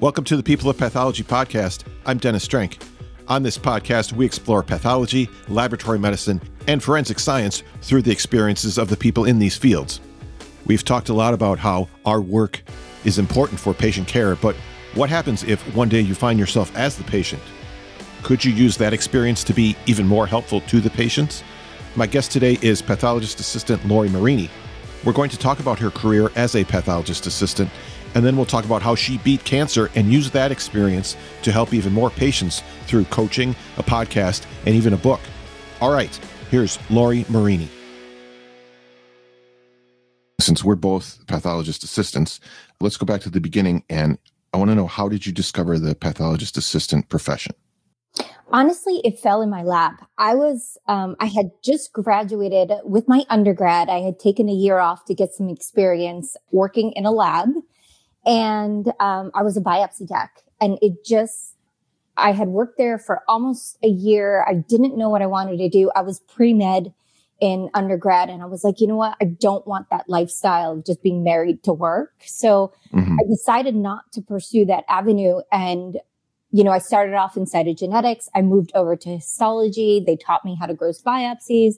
Welcome to the People of Pathology podcast. I'm Dennis Strenk. On this podcast, we explore pathology, laboratory medicine, and forensic science through the experiences of the people in these fields. We've talked a lot about how our work is important for patient care, but what happens if one day you find yourself as the patient? Could you use that experience to be even more helpful to the patients? My guest today is pathologist assistant Lori Marini. We're going to talk about her career as a pathologist assistant and then we'll talk about how she beat cancer and used that experience to help even more patients through coaching, a podcast, and even a book. All right, here's Lori Marini. Since we're both pathologist assistants, let's go back to the beginning and I want to know how did you discover the pathologist assistant profession? Honestly, it fell in my lap. I was, um, I had just graduated with my undergrad. I had taken a year off to get some experience working in a lab and um, I was a biopsy tech, and it just I had worked there for almost a year. I didn't know what I wanted to do. I was pre med in undergrad, and I was like, you know what? I don't want that lifestyle of just being married to work. So mm-hmm. I decided not to pursue that avenue. And you know, I started off in cytogenetics. I moved over to histology. They taught me how to gross biopsies.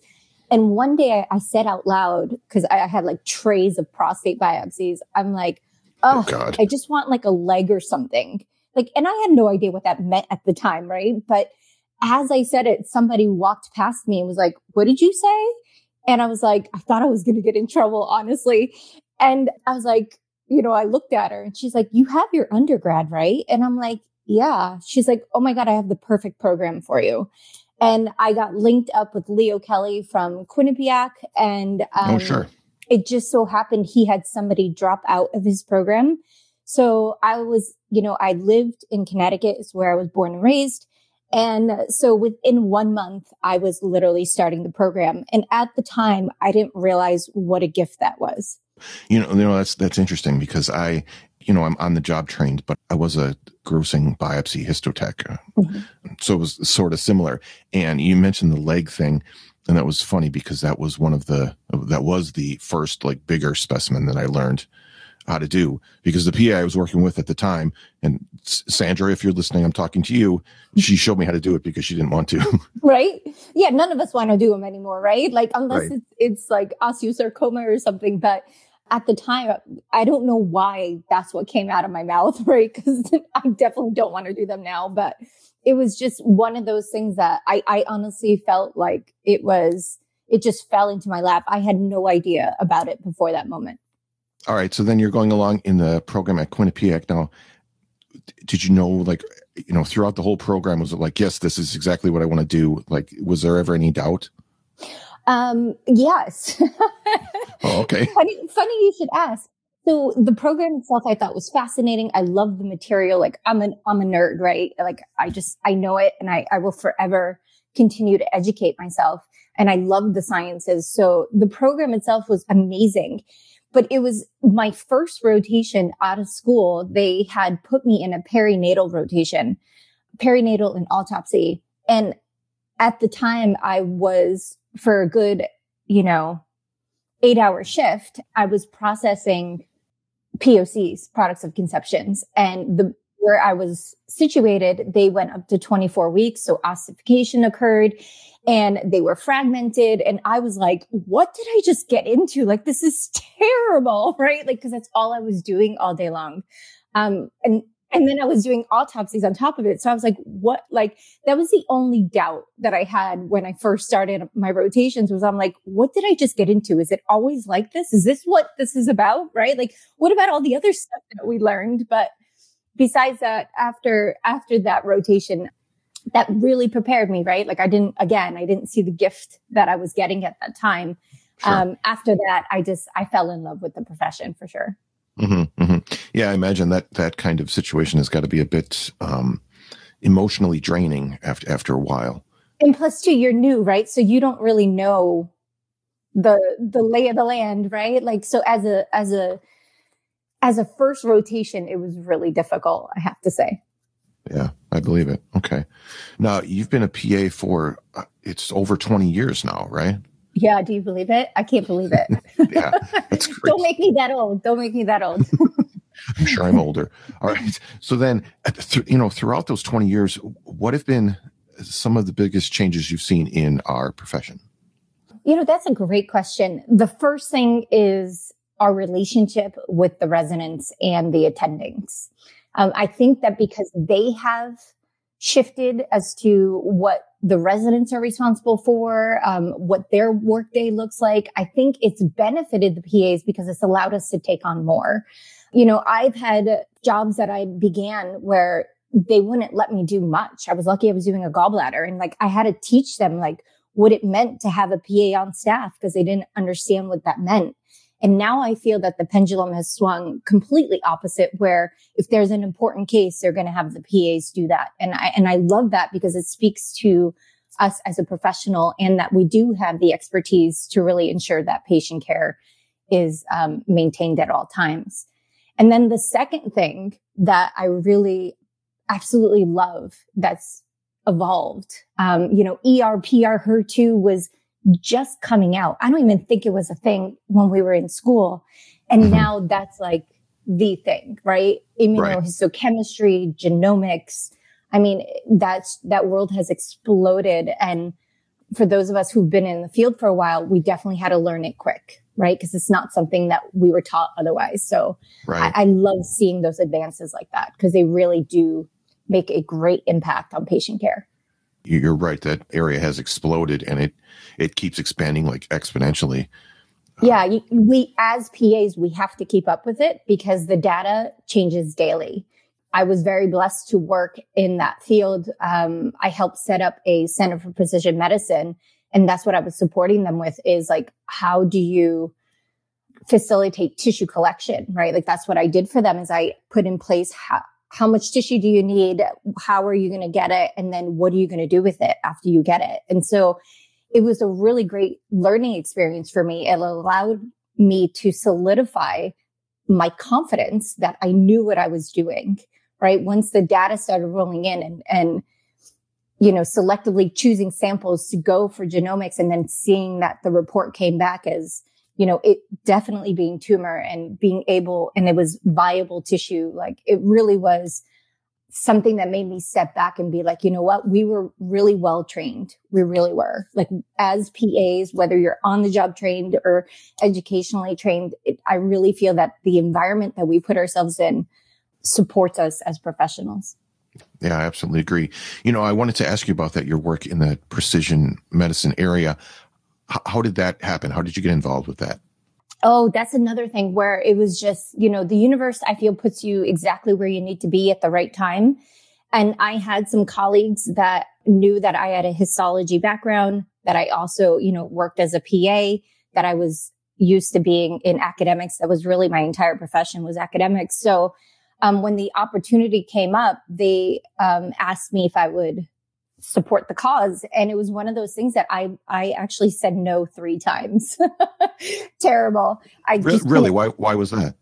And one day I, I said out loud, because I, I had like trays of prostate biopsies, I'm like, oh, oh God. I just want like a leg or something. Like, and I had no idea what that meant at the time, right? But as I said it, somebody walked past me and was like, what did you say? And I was like, I thought I was going to get in trouble, honestly. And I was like, you know, I looked at her and she's like, you have your undergrad, right? And I'm like, yeah. She's like, oh my God, I have the perfect program for you. And I got linked up with Leo Kelly from Quinnipiac and, oh, um, oh, sure it just so happened he had somebody drop out of his program. So I was, you know, I lived in Connecticut, is where I was born and raised. And so within one month, I was literally starting the program. And at the time, I didn't realize what a gift that was. You know, you know, that's, that's interesting because I, you know, I'm on the job trained, but I was a grossing biopsy histotech. Mm-hmm. So it was sort of similar. And you mentioned the leg thing and that was funny because that was one of the that was the first like bigger specimen that I learned how to do. Because the PA I was working with at the time and Sandra if you're listening I'm talking to you mm-hmm. she showed me how to do it because she didn't want to. Right? Yeah none of us want to do them anymore right? Like unless right. it's, it's like osteosarcoma or something but at the time I don't know why that's what came out of my mouth right because I definitely don't want to do them now but it was just one of those things that I, I honestly felt like it was, it just fell into my lap. I had no idea about it before that moment. All right. So then you're going along in the program at Quinnipiac. Now, did you know, like, you know, throughout the whole program, was it like, yes, this is exactly what I want to do? Like, was there ever any doubt? Um, yes. oh, okay. funny, funny you should ask. So the program itself I thought was fascinating. I love the material. Like I'm an, I'm a nerd, right? Like I just, I know it and I, I will forever continue to educate myself. And I love the sciences. So the program itself was amazing. But it was my first rotation out of school. They had put me in a perinatal rotation, perinatal and autopsy. And at the time I was for a good, you know, eight hour shift, I was processing POCs, products of conceptions. And the where I was situated, they went up to 24 weeks. So ossification occurred and they were fragmented. And I was like, what did I just get into? Like, this is terrible, right? Like, cause that's all I was doing all day long. Um, and and then I was doing autopsies on top of it. So I was like, what? Like, that was the only doubt that I had when I first started my rotations was I'm like, what did I just get into? Is it always like this? Is this what this is about? Right? Like, what about all the other stuff that we learned? But besides that, after, after that rotation, that really prepared me, right? Like I didn't, again, I didn't see the gift that I was getting at that time. Sure. Um, after that, I just, I fell in love with the profession for sure. Mm-hmm. Yeah, I imagine that that kind of situation has got to be a bit um, emotionally draining after after a while. And plus, too, you're new, right? So you don't really know the the lay of the land, right? Like, so as a as a as a first rotation, it was really difficult. I have to say. Yeah, I believe it. Okay, now you've been a PA for uh, it's over twenty years now, right? Yeah, do you believe it? I can't believe it. yeah. Don't make me that old. Don't make me that old. I'm sure I'm older. All right. So then, you know, throughout those 20 years, what have been some of the biggest changes you've seen in our profession? You know, that's a great question. The first thing is our relationship with the residents and the attendings. Um, I think that because they have shifted as to what the residents are responsible for, um, what their workday looks like, I think it's benefited the PAs because it's allowed us to take on more. You know, I've had jobs that I began where they wouldn't let me do much. I was lucky I was doing a gallbladder and like I had to teach them like what it meant to have a PA on staff because they didn't understand what that meant. And now I feel that the pendulum has swung completely opposite where if there's an important case, they're going to have the PAs do that. And I, and I love that because it speaks to us as a professional and that we do have the expertise to really ensure that patient care is um, maintained at all times. And then the second thing that I really absolutely love that's evolved, um, you know, ER, PR, HER2 was just coming out. I don't even think it was a thing when we were in school. And mm-hmm. now that's like the thing, right? Immunohistochemistry, right. genomics. I mean, that's, that world has exploded. And for those of us who've been in the field for a while, we definitely had to learn it quick, right? Because it's not something that we were taught otherwise. So right. I, I love seeing those advances like that because they really do make a great impact on patient care you're right that area has exploded and it it keeps expanding like exponentially yeah we as pas we have to keep up with it because the data changes daily i was very blessed to work in that field um, i helped set up a center for precision medicine and that's what i was supporting them with is like how do you facilitate tissue collection right like that's what i did for them is i put in place how, how much tissue do you need? How are you going to get it? And then what are you going to do with it after you get it? And so it was a really great learning experience for me. It allowed me to solidify my confidence that I knew what I was doing, right? Once the data started rolling in and, and, you know, selectively choosing samples to go for genomics and then seeing that the report came back as you know, it definitely being tumor and being able, and it was viable tissue. Like it really was something that made me step back and be like, you know what? We were really well trained. We really were like as PAs, whether you're on the job trained or educationally trained, it, I really feel that the environment that we put ourselves in supports us as professionals. Yeah, I absolutely agree. You know, I wanted to ask you about that, your work in the precision medicine area how did that happen? How did you get involved with that? Oh, that's another thing where it was just, you know, the universe, I feel puts you exactly where you need to be at the right time. And I had some colleagues that knew that I had a histology background, that I also, you know, worked as a PA, that I was used to being in academics. That was really my entire profession was academics. So, um, when the opportunity came up, they, um, asked me if I would support the cause. And it was one of those things that I, I actually said no three times. Terrible. I really, really? Why, why was that?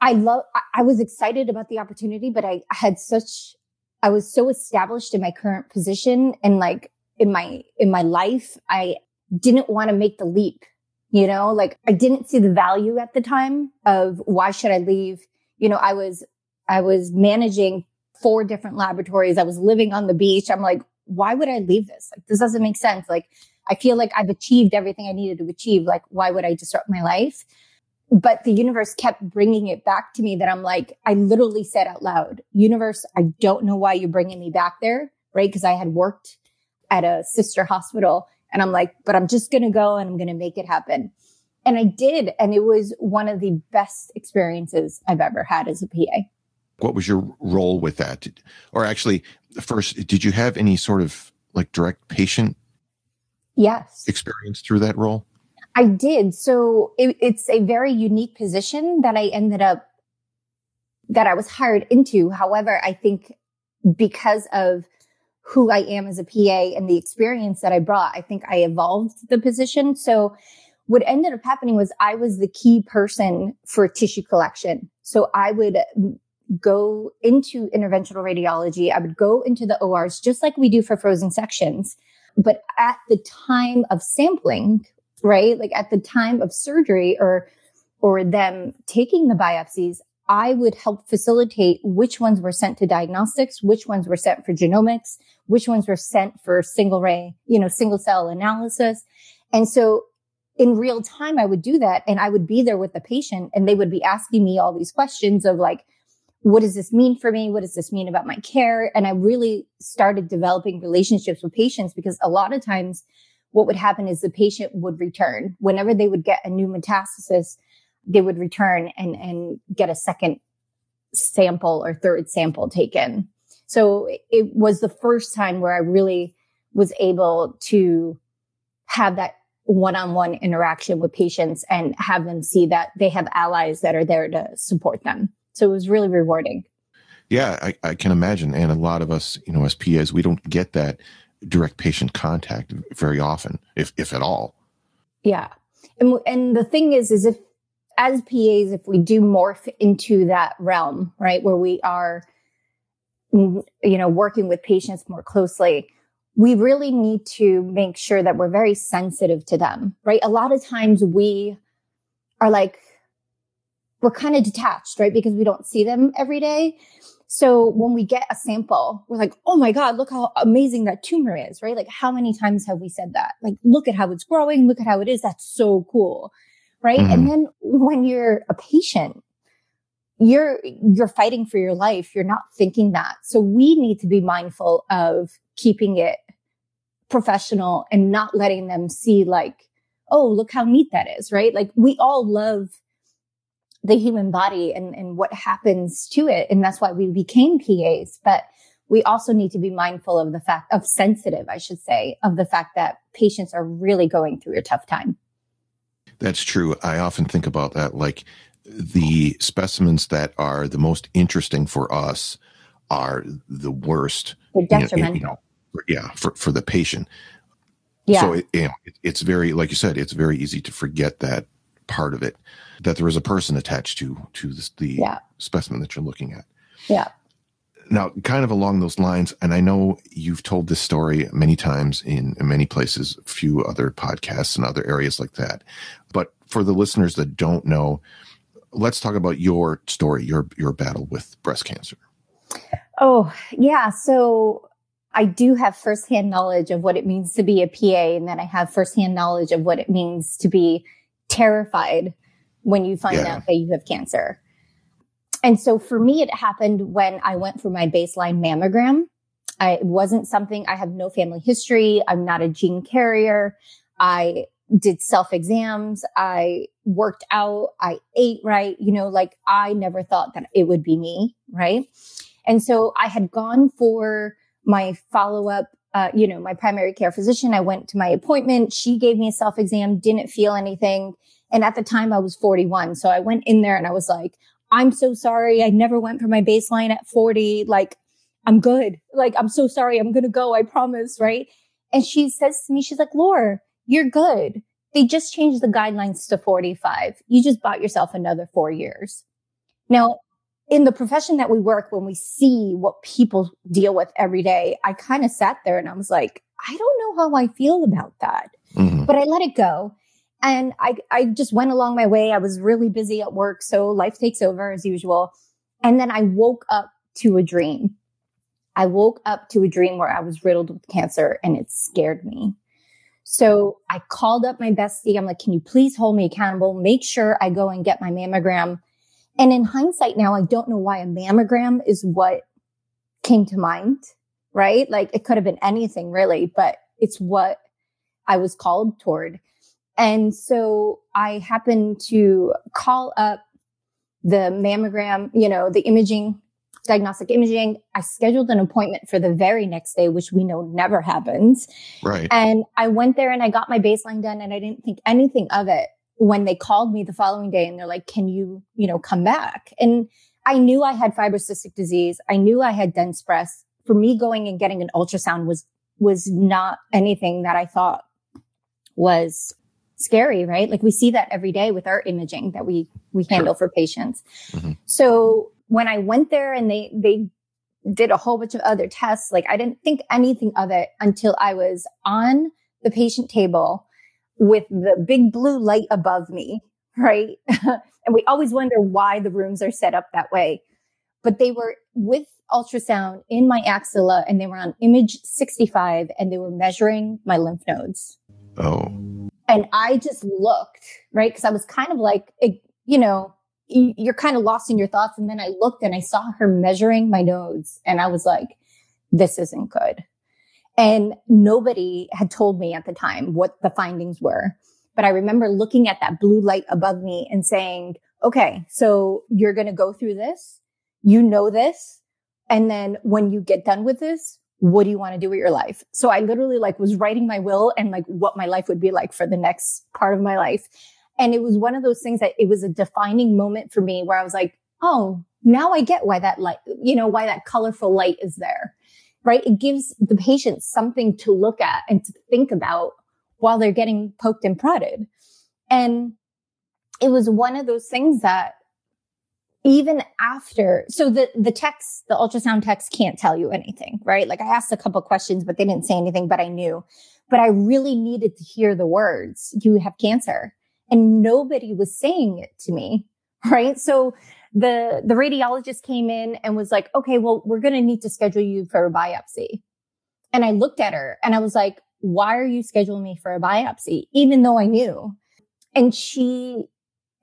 I love, I was excited about the opportunity, but I had such, I was so established in my current position and like in my, in my life, I didn't want to make the leap. You know, like I didn't see the value at the time of why should I leave? You know, I was, I was managing four different laboratories. I was living on the beach. I'm like, why would I leave this? Like, this doesn't make sense. Like, I feel like I've achieved everything I needed to achieve. Like, why would I disrupt my life? But the universe kept bringing it back to me that I'm like, I literally said out loud, universe, I don't know why you're bringing me back there. Right. Cause I had worked at a sister hospital and I'm like, but I'm just going to go and I'm going to make it happen. And I did. And it was one of the best experiences I've ever had as a PA. What was your role with that? Or actually, first, did you have any sort of like direct patient yes experience through that role? I did. So it, it's a very unique position that I ended up that I was hired into. However, I think because of who I am as a PA and the experience that I brought, I think I evolved the position. So what ended up happening was I was the key person for tissue collection. So I would go into interventional radiology. I would go into the ORs just like we do for frozen sections. But at the time of sampling, right? Like at the time of surgery or, or them taking the biopsies, I would help facilitate which ones were sent to diagnostics, which ones were sent for genomics, which ones were sent for single ray, you know, single cell analysis. And so in real time, I would do that and I would be there with the patient and they would be asking me all these questions of like, what does this mean for me? What does this mean about my care? And I really started developing relationships with patients because a lot of times what would happen is the patient would return whenever they would get a new metastasis they would return and, and get a second sample or third sample taken. So it was the first time where I really was able to have that one-on-one interaction with patients and have them see that they have allies that are there to support them. So it was really rewarding. Yeah, I, I can imagine. And a lot of us, you know, as PAs, we don't get that direct patient contact very often, if, if at all. Yeah. And, and the thing is, is if as PAs, if we do morph into that realm, right, where we are, you know, working with patients more closely, we really need to make sure that we're very sensitive to them, right? A lot of times we are like, we're kind of detached, right? Because we don't see them every day. So when we get a sample, we're like, oh my God, look how amazing that tumor is, right? Like, how many times have we said that? Like, look at how it's growing. Look at how it is. That's so cool right? Mm-hmm. And then when you're a patient, you're you're fighting for your life. You're not thinking that. So we need to be mindful of keeping it professional and not letting them see like, oh, look how neat that is, right? Like we all love the human body and, and what happens to it. And that's why we became PAs. But we also need to be mindful of the fact of sensitive, I should say, of the fact that patients are really going through a tough time. That's true. I often think about that. Like the specimens that are the most interesting for us are the worst. detrimental. You know, yeah, for, for the patient. Yeah. So it, you know, it, it's very, like you said, it's very easy to forget that part of it, that there is a person attached to to this, the yeah. specimen that you're looking at. Yeah now kind of along those lines and i know you've told this story many times in, in, many places a few other podcasts and other areas like that but for the listeners that don't know let's talk about your story your your battle with breast cancer oh yeah so i do have firsthand knowledge of what it means to be a pa and then i have firsthand knowledge of what it means to be terrified when you find yeah. out that you have cancer and so for me, it happened when I went for my baseline mammogram. I, it wasn't something I have no family history. I'm not a gene carrier. I did self exams. I worked out. I ate right. You know, like I never thought that it would be me. Right. And so I had gone for my follow up, uh, you know, my primary care physician. I went to my appointment. She gave me a self exam, didn't feel anything. And at the time I was 41. So I went in there and I was like, I'm so sorry. I never went for my baseline at 40. Like, I'm good. Like, I'm so sorry. I'm going to go. I promise. Right. And she says to me, she's like, Laura, you're good. They just changed the guidelines to 45. You just bought yourself another four years. Now, in the profession that we work, when we see what people deal with every day, I kind of sat there and I was like, I don't know how I feel about that, mm-hmm. but I let it go. And I, I just went along my way. I was really busy at work. So life takes over as usual. And then I woke up to a dream. I woke up to a dream where I was riddled with cancer and it scared me. So I called up my bestie. I'm like, can you please hold me accountable? Make sure I go and get my mammogram. And in hindsight now, I don't know why a mammogram is what came to mind, right? Like it could have been anything really, but it's what I was called toward. And so I happened to call up the mammogram, you know, the imaging, diagnostic imaging. I scheduled an appointment for the very next day, which we know never happens. Right. And I went there and I got my baseline done and I didn't think anything of it when they called me the following day and they're like, can you, you know, come back? And I knew I had fibrocystic disease. I knew I had dense breasts. For me, going and getting an ultrasound was, was not anything that I thought was scary, right? Like we see that every day with our imaging that we, we handle for patients. Mm-hmm. So when I went there and they, they did a whole bunch of other tests, like I didn't think anything of it until I was on the patient table with the big blue light above me right? and we always wonder why the rooms are set up that way. But they were with ultrasound in my axilla and they were on image 65 and they were measuring my lymph nodes. Oh. And I just looked, right? Because I was kind of like, eh, you know, you're kind of lost in your thoughts. And then I looked and I saw her measuring my nodes and I was like, this isn't good. And nobody had told me at the time what the findings were. But I remember looking at that blue light above me and saying, okay, so you're going to go through this. You know this. And then when you get done with this, what do you want to do with your life? So I literally like was writing my will and like what my life would be like for the next part of my life. And it was one of those things that it was a defining moment for me where I was like, oh, now I get why that light, you know, why that colorful light is there, right? It gives the patient something to look at and to think about while they're getting poked and prodded. And it was one of those things that even after, so the, the text, the ultrasound text can't tell you anything, right? Like I asked a couple questions, but they didn't say anything, but I knew, but I really needed to hear the words, you have cancer. And nobody was saying it to me, right? So the, the radiologist came in and was like, okay, well, we're going to need to schedule you for a biopsy. And I looked at her and I was like, why are you scheduling me for a biopsy? Even though I knew. And she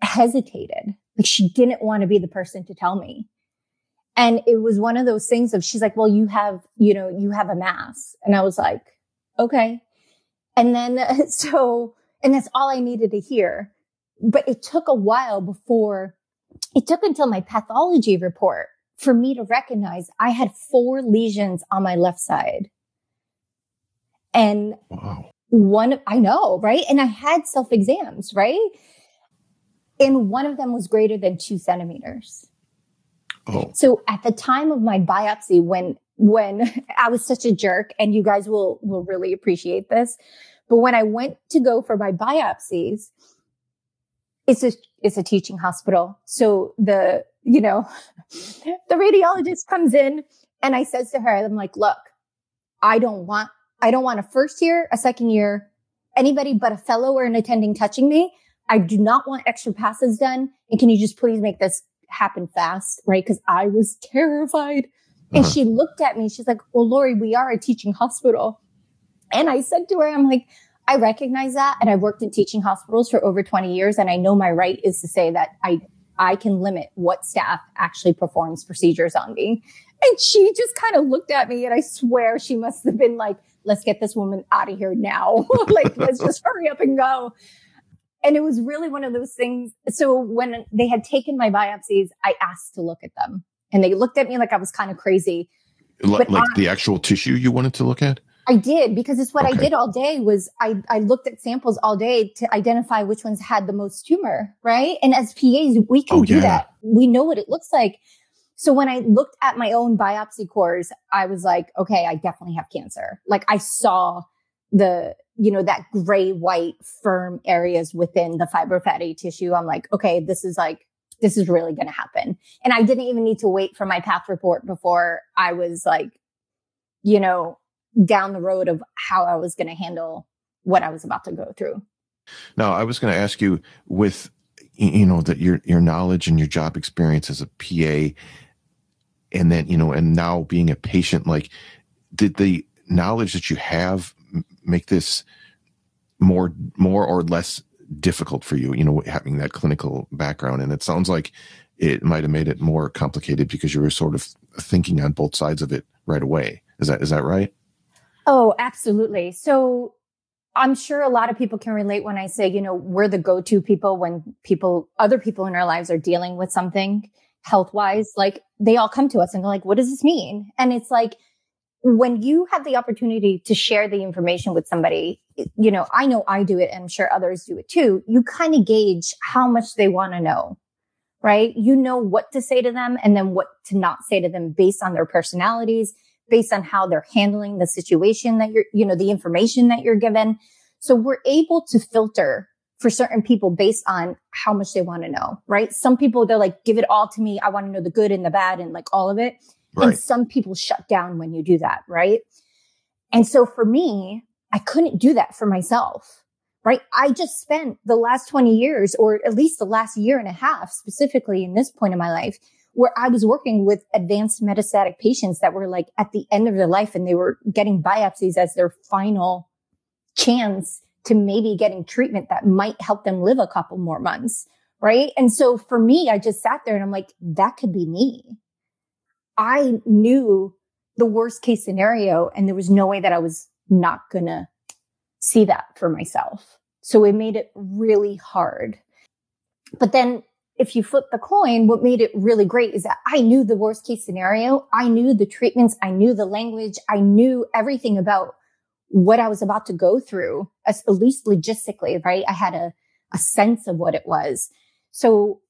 hesitated. Like she didn't want to be the person to tell me. And it was one of those things of she's like, well, you have, you know, you have a mass. And I was like, okay. And then so, and that's all I needed to hear. But it took a while before it took until my pathology report for me to recognize I had four lesions on my left side. And wow. one, I know, right? And I had self exams, right? and one of them was greater than two centimeters. Oh. So at the time of my biopsy, when when I was such a jerk, and you guys will will really appreciate this, but when I went to go for my biopsies, it's a it's a teaching hospital. So the you know the radiologist comes in and I says to her, I'm like, look, I don't want I don't want a first year, a second year, anybody but a fellow or an attending touching me. I do not want extra passes done. And can you just please make this happen fast? Right. Cause I was terrified. And uh-huh. she looked at me. She's like, well, Lori, we are a teaching hospital. And I said to her, I'm like, I recognize that. And I've worked in teaching hospitals for over 20 years. And I know my right is to say that I, I can limit what staff actually performs procedures on me. And she just kind of looked at me and I swear she must have been like, let's get this woman out of here now. like, let's just hurry up and go. And it was really one of those things. So when they had taken my biopsies, I asked to look at them and they looked at me like I was kind of crazy. L- like I, the actual tissue you wanted to look at? I did because it's what okay. I did all day was I, I looked at samples all day to identify which ones had the most tumor, right? And as PAs, we can oh, do yeah. that. We know what it looks like. So when I looked at my own biopsy cores, I was like, okay, I definitely have cancer. Like I saw the you know, that gray white firm areas within the fibrofatty tissue. I'm like, okay, this is like, this is really going to happen. And I didn't even need to wait for my path report before I was like, you know, down the road of how I was going to handle what I was about to go through. Now, I was going to ask you with, you know, that your, your knowledge and your job experience as a PA and then, you know, and now being a patient, like, did the knowledge that you have make this more more or less difficult for you you know having that clinical background? And it sounds like it might have made it more complicated because you were sort of thinking on both sides of it right away. Is that is that right oh absolutely so i'm sure a lot of people can relate when i say you know we're the go-to people when people other people in our lives are dealing with something health wise like they all come to us and go like what does this mean and it's like when you have the opportunity to share the information with somebody, you know, I know I do it and I'm sure others do it too. You kind of gauge how much they want to know, right? You know what to say to them and then what to not say to them based on their personalities, based on how they're handling the situation that you're, you know, the information that you're given. So we're able to filter for certain people based on how much they want to know, right? Some people, they're like, give it all to me. I want to know the good and the bad and like all of it. Right. And some people shut down when you do that, right? And so for me, I couldn't do that for myself, right? I just spent the last 20 years, or at least the last year and a half, specifically in this point in my life, where I was working with advanced metastatic patients that were like at the end of their life and they were getting biopsies as their final chance to maybe getting treatment that might help them live a couple more months. Right. And so for me, I just sat there and I'm like, that could be me. I knew the worst case scenario and there was no way that I was not going to see that for myself. So it made it really hard. But then if you flip the coin, what made it really great is that I knew the worst case scenario. I knew the treatments. I knew the language. I knew everything about what I was about to go through, at least logistically, right? I had a, a sense of what it was. So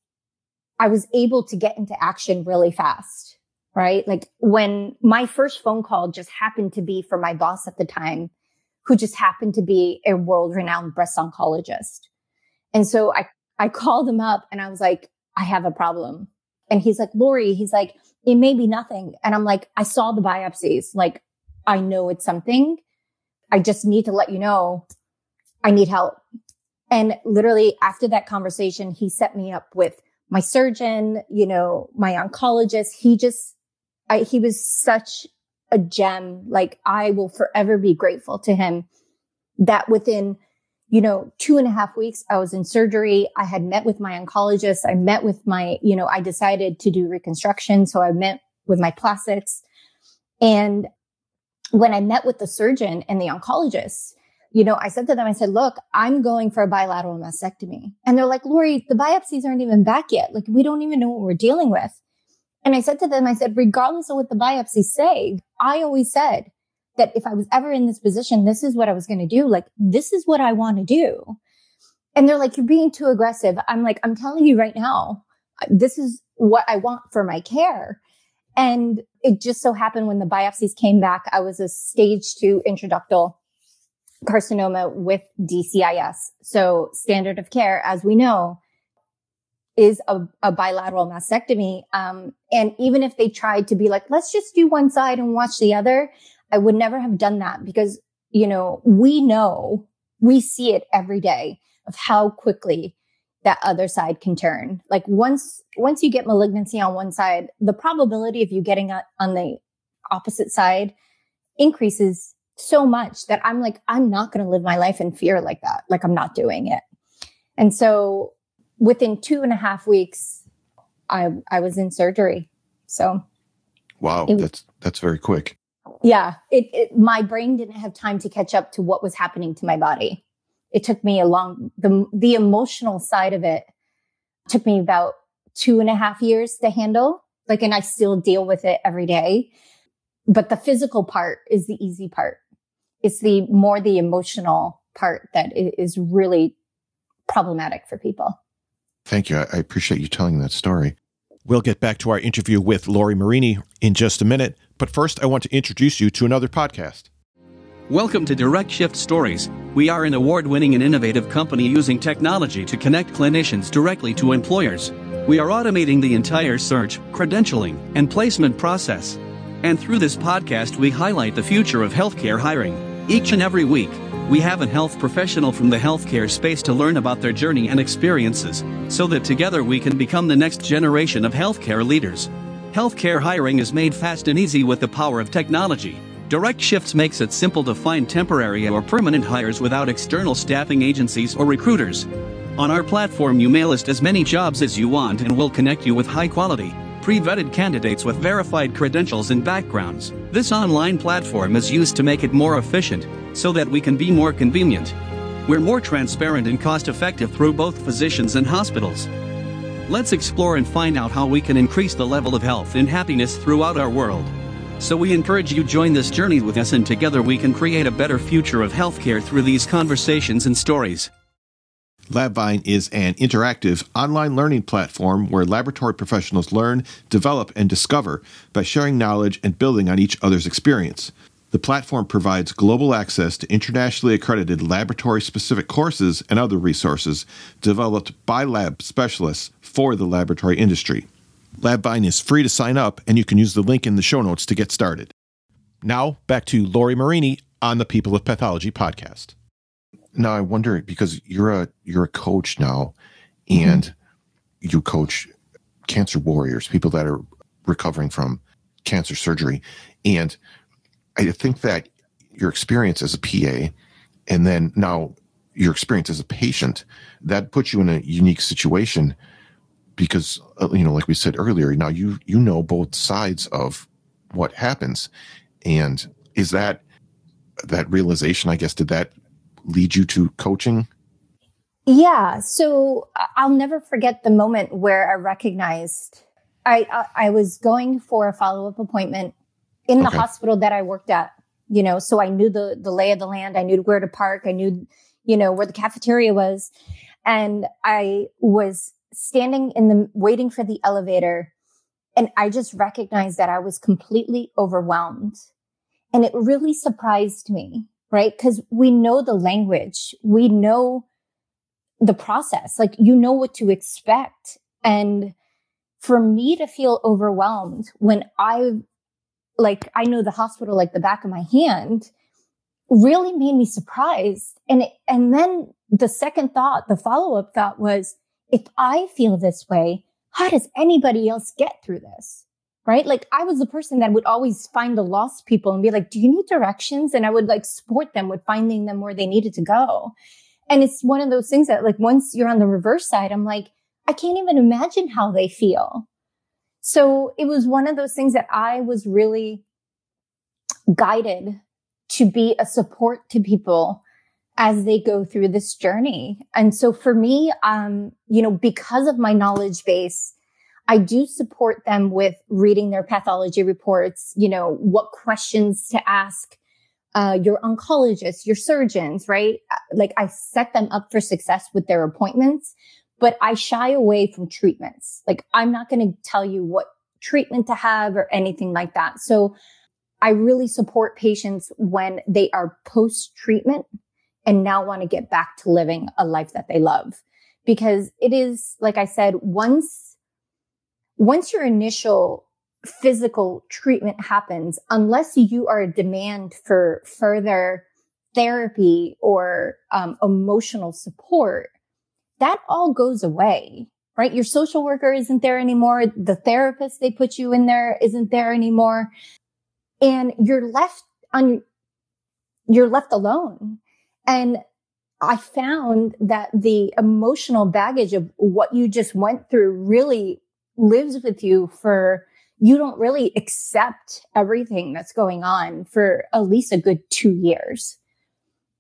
I was able to get into action really fast, right? Like when my first phone call just happened to be for my boss at the time, who just happened to be a world renowned breast oncologist. And so I, I called him up and I was like, I have a problem. And he's like, Lori, he's like, it may be nothing. And I'm like, I saw the biopsies. Like, I know it's something. I just need to let you know I need help. And literally after that conversation, he set me up with my surgeon, you know, my oncologist. He just, I, he was such a gem. Like I will forever be grateful to him that within, you know, two and a half weeks, I was in surgery. I had met with my oncologist. I met with my, you know, I decided to do reconstruction. So I met with my plastics. And when I met with the surgeon and the oncologist, you know, I said to them, I said, look, I'm going for a bilateral mastectomy. And they're like, Lori, the biopsies aren't even back yet. Like, we don't even know what we're dealing with. And I said to them, I said, regardless of what the biopsies say, I always said that if I was ever in this position, this is what I was going to do. Like, this is what I want to do. And they're like, you're being too aggressive. I'm like, I'm telling you right now, this is what I want for my care. And it just so happened when the biopsies came back, I was a stage two intraductal carcinoma with DCIS. So standard of care, as we know, is a, a bilateral mastectomy. Um, and even if they tried to be like, let's just do one side and watch the other, I would never have done that because, you know, we know, we see it every day of how quickly that other side can turn. Like once, once you get malignancy on one side, the probability of you getting on the opposite side increases so much that I'm like, I'm not going to live my life in fear like that. Like I'm not doing it. And so within two and a half weeks, I, I was in surgery. So. Wow. That's, that's very quick. Yeah. It, it, my brain didn't have time to catch up to what was happening to my body it took me a long, the, the emotional side of it took me about two and a half years to handle. Like, and I still deal with it every day. But the physical part is the easy part. It's the more the emotional part that is really problematic for people. Thank you. I appreciate you telling that story. We'll get back to our interview with Lori Marini in just a minute. But first, I want to introduce you to another podcast. Welcome to Direct Shift Stories. We are an award winning and innovative company using technology to connect clinicians directly to employers. We are automating the entire search, credentialing, and placement process. And through this podcast, we highlight the future of healthcare hiring. Each and every week, we have a health professional from the healthcare space to learn about their journey and experiences, so that together we can become the next generation of healthcare leaders. Healthcare hiring is made fast and easy with the power of technology. Direct Shifts makes it simple to find temporary or permanent hires without external staffing agencies or recruiters. On our platform, you may list as many jobs as you want and we'll connect you with high quality, pre vetted candidates with verified credentials and backgrounds. This online platform is used to make it more efficient, so that we can be more convenient. We're more transparent and cost effective through both physicians and hospitals. Let's explore and find out how we can increase the level of health and happiness throughout our world. So we encourage you join this journey with us and together we can create a better future of healthcare through these conversations and stories. LabVine is an interactive online learning platform where laboratory professionals learn, develop, and discover by sharing knowledge and building on each other's experience. The platform provides global access to internationally accredited laboratory specific courses and other resources developed by lab specialists for the laboratory industry. LabVine is free to sign up, and you can use the link in the show notes to get started. Now, back to Lori Marini on the People of Pathology podcast. Now I wonder because you're a you're a coach now, and mm-hmm. you coach cancer warriors, people that are recovering from cancer surgery, and I think that your experience as a PA, and then now your experience as a patient, that puts you in a unique situation because uh, you know, like we said earlier, now you you know both sides of what happens, and is that that realization? I guess did that lead you to coaching? Yeah. So I'll never forget the moment where I recognized I I, I was going for a follow up appointment in the okay. hospital that I worked at. You know, so I knew the the lay of the land. I knew where to park. I knew, you know, where the cafeteria was, and I was standing in the waiting for the elevator, and I just recognized that I was completely overwhelmed, and it really surprised me right? Because we know the language, we know the process, like you know what to expect. And for me to feel overwhelmed when I, like, I know the hospital like the back of my hand really made me surprised. And, it, and then the second thought, the follow up thought was, if I feel this way, how does anybody else get through this? Right? Like I was the person that would always find the lost people and be like, do you need directions? And I would like support them with finding them where they needed to go. And it's one of those things that like once you're on the reverse side, I'm like, I can't even imagine how they feel. So it was one of those things that I was really guided to be a support to people as they go through this journey. And so for me, um, you know, because of my knowledge base, I do support them with reading their pathology reports, you know, what questions to ask uh, your oncologists, your surgeons, right? Uh, like I set them up for success with their appointments, but I shy away from treatments. Like I'm not going to tell you what treatment to have or anything like that. So I really support patients when they are post treatment and now want to get back to living a life that they love. Because it is, like I said, once once your initial physical treatment happens, unless you are a demand for further therapy or um, emotional support, that all goes away, right? Your social worker isn't there anymore. The therapist they put you in there isn't there anymore. And you're left on, you're left alone. And I found that the emotional baggage of what you just went through really lives with you for you don't really accept everything that's going on for at least a good two years.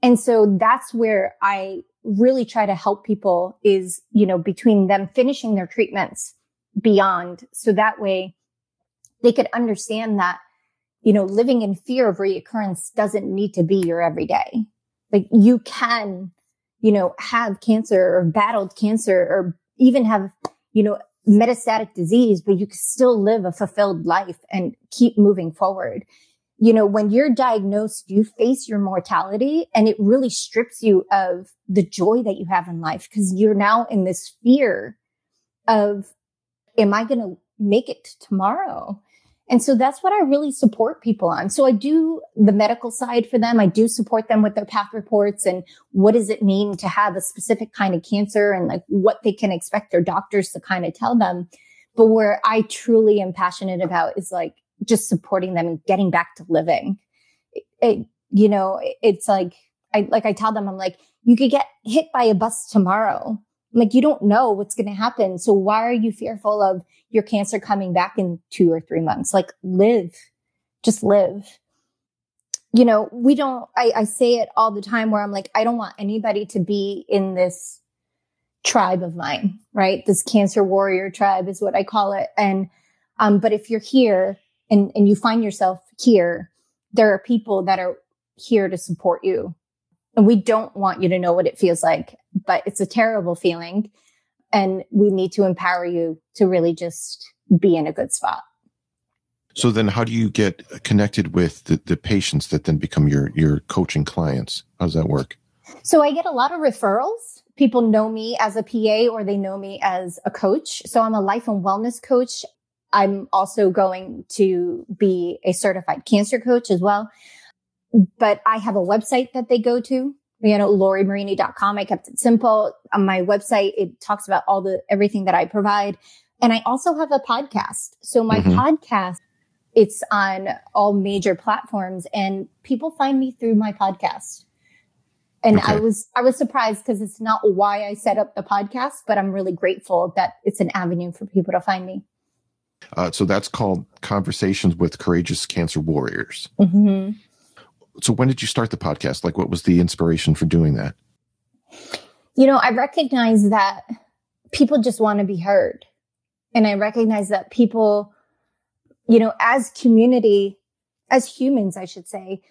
And so that's where I really try to help people is, you know, between them finishing their treatments beyond. So that way they could understand that, you know, living in fear of reoccurrence doesn't need to be your everyday. Like you can, you know, have cancer or battled cancer or even have, you know, metastatic disease, but you can still live a fulfilled life and keep moving forward. You know, when you're diagnosed, you face your mortality and it really strips you of the joy that you have in life because you're now in this fear of, am I going to make it tomorrow? And so that's what I really support people on. So I do the medical side for them. I do support them with their path reports and what does it mean to have a specific kind of cancer and like what they can expect their doctors to kind of tell them. But where I truly am passionate about is like just supporting them and getting back to living. It, it, you know, it's like, I, like I tell them, I'm like, you could get hit by a bus tomorrow like you don't know what's going to happen. So why are you fearful of your cancer coming back in two or three months? Like live, just live. You know, we don't, I, I say it all the time where I'm like, I don't want anybody to be in this tribe of mine, right? This cancer warrior tribe is what I call it. And, um, but if you're here and, and you find yourself here, there are people that are here to support you and we don't want you to know what it feels like, but it's a terrible feeling. And we need to empower you to really just be in a good spot. So then how do you get connected with the, the patients that then become your, your coaching clients? How does that work? So I get a lot of referrals. People know me as a PA or they know me as a coach. So I'm a life and wellness coach. I'm also going to be a certified cancer coach as well but I have a website that they go to you know, lorimarini.com. I kept it simple. On my website, it talks about all the, everything that I provide. And I also have a podcast. So my mm-hmm. podcast, it's on all major platforms and people find me through my podcast. And okay. I was, I was surprised because it's not why I set up the podcast, but I'm really grateful that it's an avenue for people to find me. Uh, so that's called Conversations with Courageous Cancer Warriors. Mm-hmm. So when did you start the podcast? Like, what was the inspiration for doing that? You know, I recognize that people just want to be heard. And I recognize that people, you know, as community, as humans, I should say,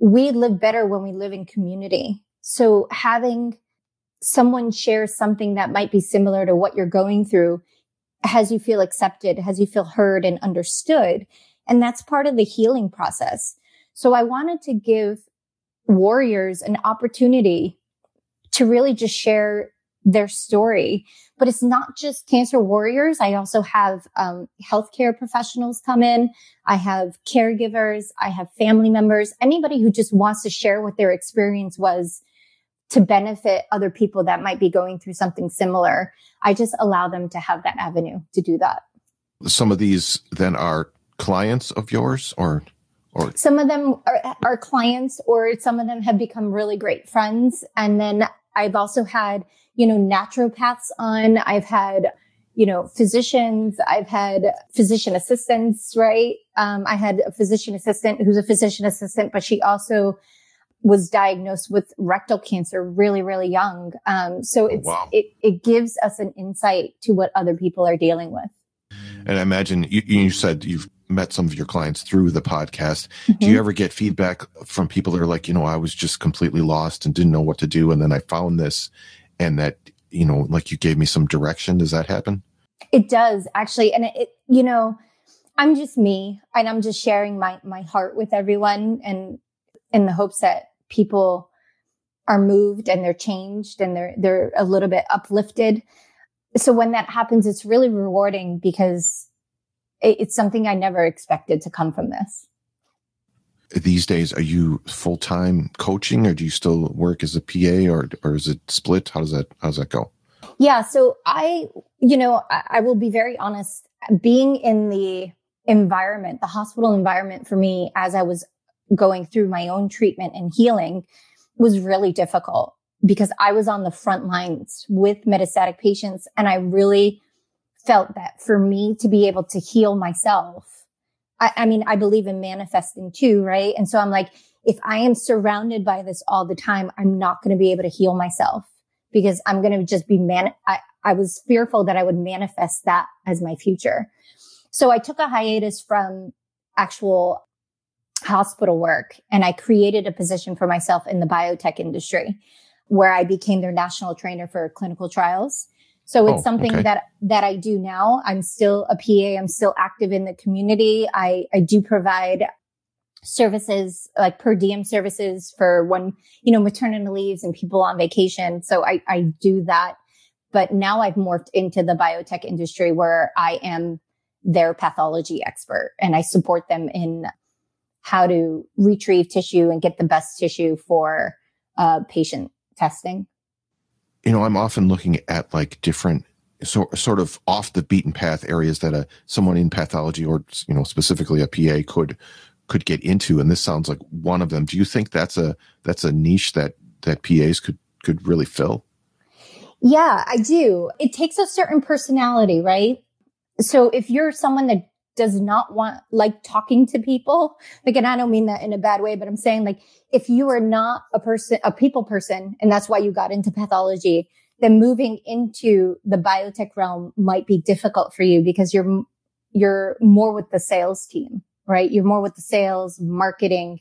we live better when we live in community. So having someone share something that might be similar to what you're going through has you feel accepted, has you feel heard and understood. And that's part of the healing process. So I wanted to give warriors an opportunity to really just share their story. But it's not just cancer warriors. I also have um, healthcare professionals come in. I have caregivers. I have family members. Anybody who just wants to share what their experience was to benefit other people that might be going through something similar. I just allow them to have that avenue to do that. Some of these then are clients of yours or or some of them are, are clients or some of them have become really great friends and then I've also had, you know, naturopaths on. I've had, you know, physicians. I've had physician assistants, right? Um, I had a physician assistant who's a physician assistant, but she also was diagnosed with rectal cancer really, really young. Um, so oh, wow. it, it gives us an insight to what other people are dealing with. And I imagine you, you said you've met some of your clients through the podcast. Mm-hmm. Do you ever get feedback from people that are like, you know, I was just completely lost and didn't know what to do. And then I found this and that, you know, like you gave me some direction. Does that happen? It does actually. And it, it you know, I'm just me and I'm just sharing my, my heart with everyone and in the hopes that people are moved and they're changed and they're, they're a little bit uplifted. So when that happens, it's really rewarding because it's something I never expected to come from this. These days, are you full time coaching, or do you still work as a PA, or or is it split? How does that how does that go? Yeah, so I, you know, I, I will be very honest. Being in the environment, the hospital environment for me, as I was going through my own treatment and healing, was really difficult because I was on the front lines with metastatic patients, and I really felt that for me to be able to heal myself, I, I mean, I believe in manifesting too, right? And so I'm like, if I am surrounded by this all the time, I'm not going to be able to heal myself because I'm going to just be man. I, I was fearful that I would manifest that as my future. So I took a hiatus from actual hospital work and I created a position for myself in the biotech industry where I became their national trainer for clinical trials. So it's oh, something okay. that, that I do now. I'm still a PA. I'm still active in the community. I, I do provide services like per diem services for when, you know, maternity leaves and people on vacation. So I, I do that. But now I've morphed into the biotech industry where I am their pathology expert and I support them in how to retrieve tissue and get the best tissue for uh, patient testing you know, I'm often looking at like different so, sort of off the beaten path areas that a someone in pathology or you know specifically a PA could could get into, and this sounds like one of them. Do you think that's a that's a niche that that PAs could could really fill? Yeah, I do. It takes a certain personality, right? So if you're someone that does not want like talking to people. Like, and I don't mean that in a bad way, but I'm saying like, if you are not a person, a people person, and that's why you got into pathology, then moving into the biotech realm might be difficult for you because you're, you're more with the sales team, right? You're more with the sales, marketing.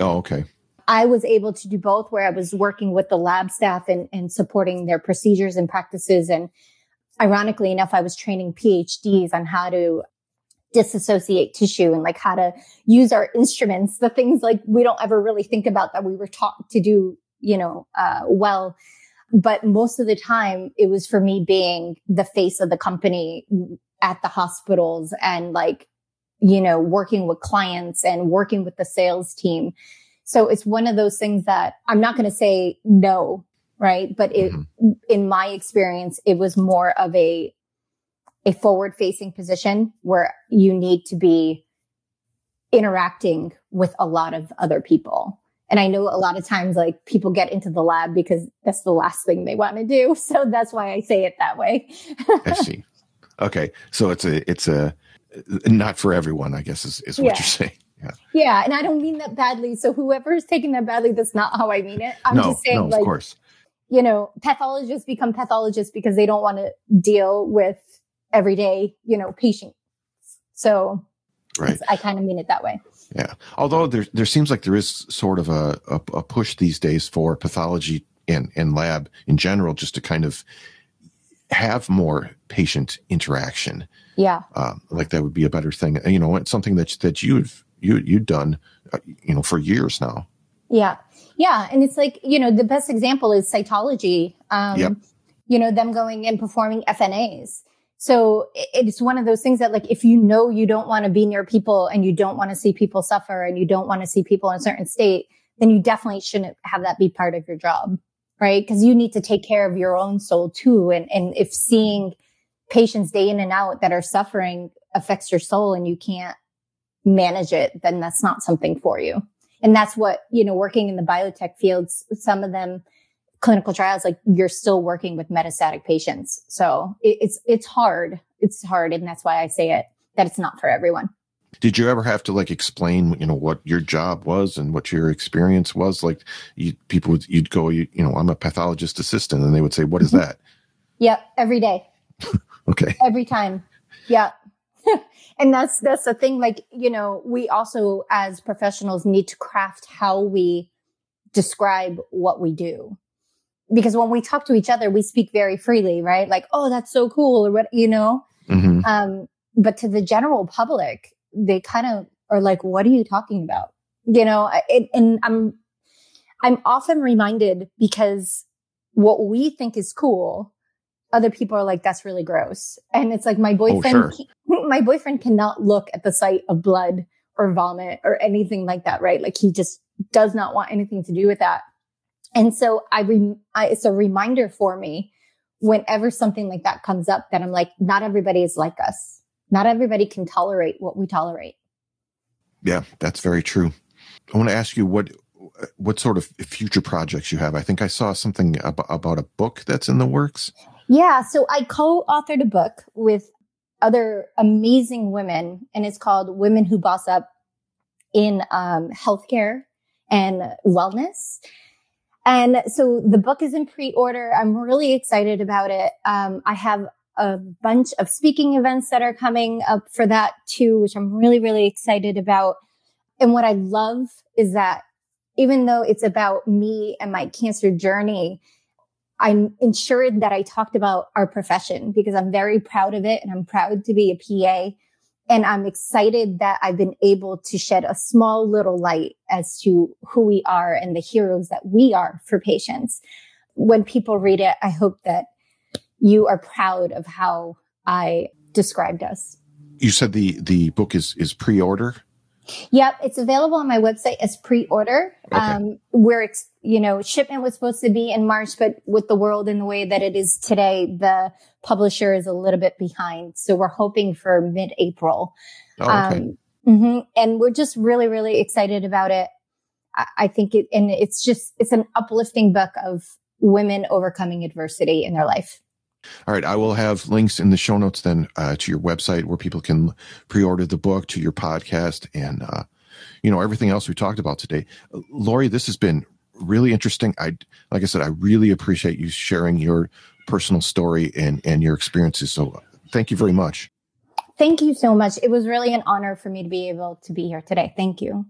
Oh, okay. I was able to do both where I was working with the lab staff and, and supporting their procedures and practices. And ironically enough, I was training PhDs on how to disassociate tissue and like how to use our instruments, the things like we don't ever really think about that we were taught to do, you know, uh, well. But most of the time it was for me being the face of the company at the hospitals and like, you know, working with clients and working with the sales team. So it's one of those things that I'm not going to say no, right? But it, mm-hmm. in my experience, it was more of a, a forward facing position where you need to be interacting with a lot of other people. And I know a lot of times like people get into the lab because that's the last thing they want to do. So that's why I say it that way. I see. Okay. So it's a, it's a, not for everyone, I guess is, is what yeah. you're saying. Yeah. Yeah. And I don't mean that badly. So whoever is taking that badly, that's not how I mean it. I'm no, just saying no, like, of course. you know, pathologists become pathologists because they don't want to deal with everyday, you know, patient. So right. I kind of mean it that way. Yeah. Although there, there seems like there is sort of a, a, a push these days for pathology and, and lab in general, just to kind of have more patient interaction. Yeah. Um, like that would be a better thing. You know, it's something that, that you've, you, you've done, uh, you know, for years now. Yeah. Yeah. And it's like, you know, the best example is cytology. Um, yep. you know, them going and performing FNAs. So it's one of those things that like, if you know you don't want to be near people and you don't want to see people suffer and you don't want to see people in a certain state, then you definitely shouldn't have that be part of your job, right? Because you need to take care of your own soul too. And, and if seeing patients day in and out that are suffering affects your soul and you can't manage it, then that's not something for you. And that's what, you know, working in the biotech fields, some of them, clinical trials, like you're still working with metastatic patients. So it, it's, it's hard. It's hard. And that's why I say it, that it's not for everyone. Did you ever have to like explain, you know, what your job was and what your experience was? Like you, people would, you'd go, you, you know, I'm a pathologist assistant and they would say, what is mm-hmm. that? yeah. Every day. okay. Every time. Yeah. and that's, that's the thing. Like, you know, we also as professionals need to craft how we describe what we do because when we talk to each other, we speak very freely, right? Like, oh, that's so cool, or what, you know. Mm-hmm. Um, but to the general public, they kind of are like, "What are you talking about?" You know. It, and I'm, I'm often reminded because what we think is cool, other people are like, "That's really gross," and it's like my boyfriend, oh, sure. my boyfriend cannot look at the sight of blood or vomit or anything like that, right? Like he just does not want anything to do with that. And so I, re- I, it's a reminder for me whenever something like that comes up that I'm like, not everybody is like us. Not everybody can tolerate what we tolerate. Yeah, that's very true. I want to ask you what what sort of future projects you have. I think I saw something about, about a book that's in the works. Yeah, so I co-authored a book with other amazing women, and it's called "Women Who Boss Up in um, Healthcare and Wellness." And so the book is in pre-order. I'm really excited about it. Um, I have a bunch of speaking events that are coming up for that too, which I'm really, really excited about. And what I love is that even though it's about me and my cancer journey, I'm ensured that I talked about our profession because I'm very proud of it and I'm proud to be a PA. And I'm excited that I've been able to shed a small little light as to who we are and the heroes that we are for patients. When people read it, I hope that you are proud of how I described us. You said the the book is is pre-order. Yep, it's available on my website as pre-order. Okay. Um, where it's you know shipment was supposed to be in March, but with the world in the way that it is today, the publisher is a little bit behind. So we're hoping for mid-April. Oh, okay. Um, mm-hmm, and we're just really, really excited about it. I, I think it, and it's just it's an uplifting book of women overcoming adversity in their life. All right. I will have links in the show notes then uh, to your website where people can pre order the book, to your podcast, and, uh, you know, everything else we talked about today. Lori, this has been really interesting. I, like I said, I really appreciate you sharing your personal story and, and your experiences. So uh, thank you very much. Thank you so much. It was really an honor for me to be able to be here today. Thank you.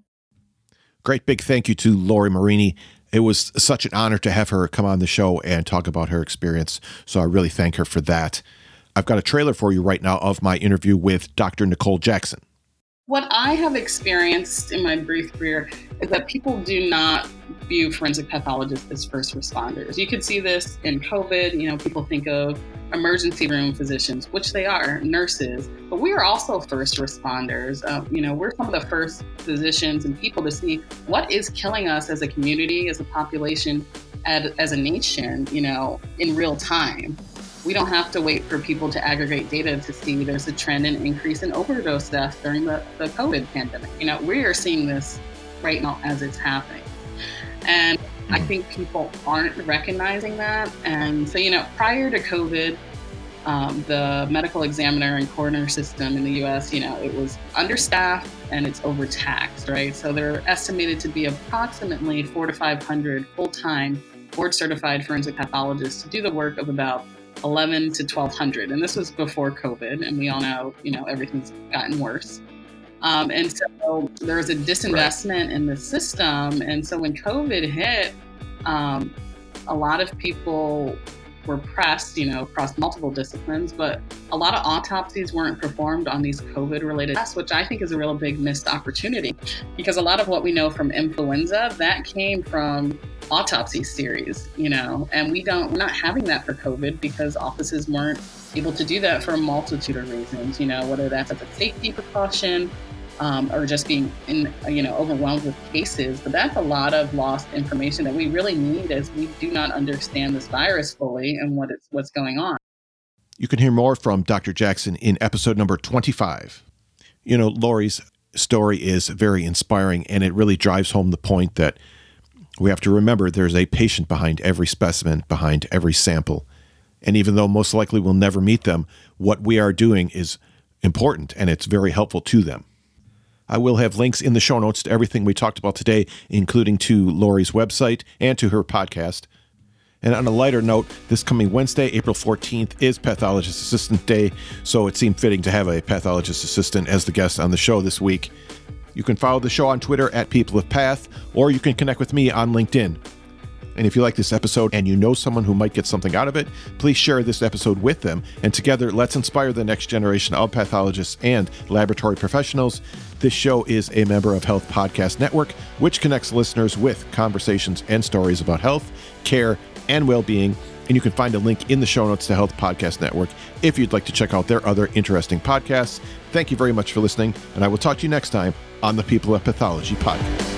Great big thank you to Lori Marini. It was such an honor to have her come on the show and talk about her experience. So I really thank her for that. I've got a trailer for you right now of my interview with Dr. Nicole Jackson. What I have experienced in my brief career is that people do not view forensic pathologists as first responders. You could see this in COVID. You know, people think of emergency room physicians, which they are, nurses, but we are also first responders. Uh, you know, we're some of the first physicians and people to see what is killing us as a community, as a population, as a nation, you know, in real time. We don't have to wait for people to aggregate data to see there's a trend in increase in overdose deaths during the, the COVID pandemic. You know, we are seeing this right now as it's happening. And I think people aren't recognizing that. And so, you know, prior to COVID, um, the medical examiner and coroner system in the US, you know, it was understaffed and it's overtaxed, right? So they're estimated to be approximately four to 500 full time board certified forensic pathologists to do the work of about 11 to 1200. And this was before COVID. And we all know, you know, everything's gotten worse. Um, and so there was a disinvestment right. in the system. And so when COVID hit, um, a lot of people were pressed, you know, across multiple disciplines, but a lot of autopsies weren't performed on these COVID related tests, which I think is a real big missed opportunity because a lot of what we know from influenza, that came from autopsy series, you know, and we don't, we're not having that for COVID because offices weren't able to do that for a multitude of reasons, you know, whether that's as a safety precaution um, or just being in, you know overwhelmed with cases. But that's a lot of lost information that we really need as we do not understand this virus fully and what it's what's going on. You can hear more from Dr. Jackson in episode number 25. You know, Lori's story is very inspiring and it really drives home the point that we have to remember there's a patient behind every specimen, behind every sample. And even though most likely we'll never meet them, what we are doing is important and it's very helpful to them. I will have links in the show notes to everything we talked about today, including to Lori's website and to her podcast. And on a lighter note, this coming Wednesday, April 14th, is Pathologist Assistant Day, so it seemed fitting to have a pathologist assistant as the guest on the show this week. You can follow the show on Twitter at People of Path, or you can connect with me on LinkedIn. And if you like this episode and you know someone who might get something out of it, please share this episode with them. And together, let's inspire the next generation of pathologists and laboratory professionals. This show is a member of Health Podcast Network, which connects listeners with conversations and stories about health, care, and well being. And you can find a link in the show notes to Health Podcast Network if you'd like to check out their other interesting podcasts. Thank you very much for listening, and I will talk to you next time on the People of Pathology podcast.